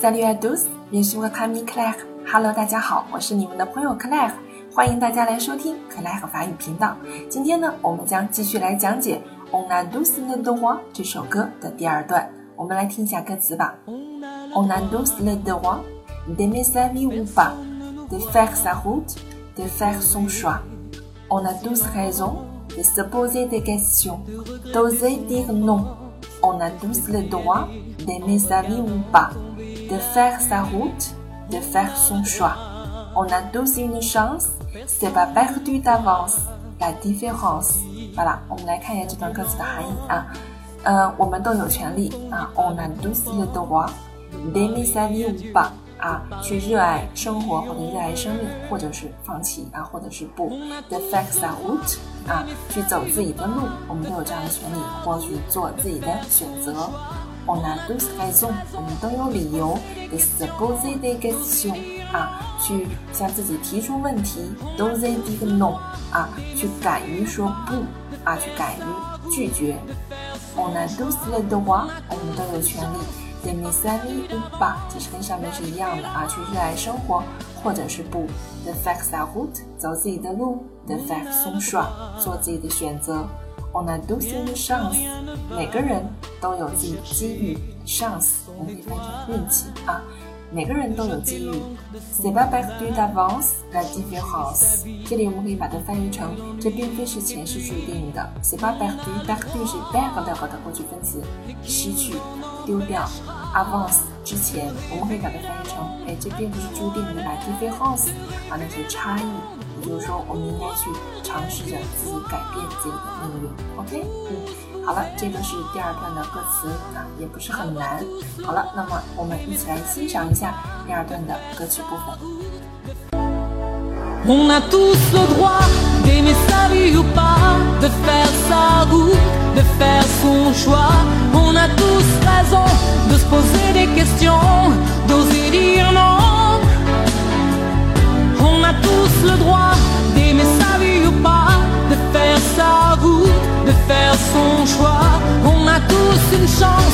Salut à tous, je suis votre ami Claire. Hello，大家好，我是你们的朋友 Claire，欢迎大家来收听 Claire 法语频道。今天呢，我们将继续来讲解《On a tous le droit》这首歌的第二段。我们来听一下歌词吧。On a tous le droit d'aimer sa vie ou pas, de faire sa route, de faire son choix. On a tous raison de se poser des questions, d'oser dire non. On a tous le droit d'aimer sa vie ou pas, de faire sa route, de faire son choix. On a tous une chance, c'est pas perdu d'avance. La différence，好了，我们来看一下这段歌词的含义啊。呃，我们都有权利啊，on a tous le droit d'aimer sa vie ou pas。啊，去热爱生活或者热爱生命，或者是放弃啊，或者是不。The facts are out 啊，去走自己的路，我们都有这样的权利，或去做自己的选择。On a tous raison，我们都有理由。The supposed question 啊，去向自己提出问题。Does it dig no 啊，去敢于说不啊，去敢于拒绝。On a tous le droit，我们都有权利。De me savi ou pas，其实跟上面是一样的啊，去热爱生活，或者是不。The facts are good，走自己的路。The facts are s h o r 做自己的选择。On a do sing the chance，每个人都有自己的机遇。Chance，我们可以翻成运气啊。每个人都有机遇。C'est pas perdu d'avance la différence。这里我们可以把它翻译成：这并非是前世注定的。C'est pas perdu，perdu 是 perdre 的过去分词，失去、丢掉。Avance 之前，我们可以把它翻译成：哎，这并不是注定的。La différence 啊，那些差异，就是说，我们应该去尝试着自己改变自己的命运。OK，嗯。好了，这个是第二段的歌词啊，也不是很难。好了，那么我们一起来欣赏一下第二段的歌曲部分。On a tous le droit de faire son choix. On a tous une chance,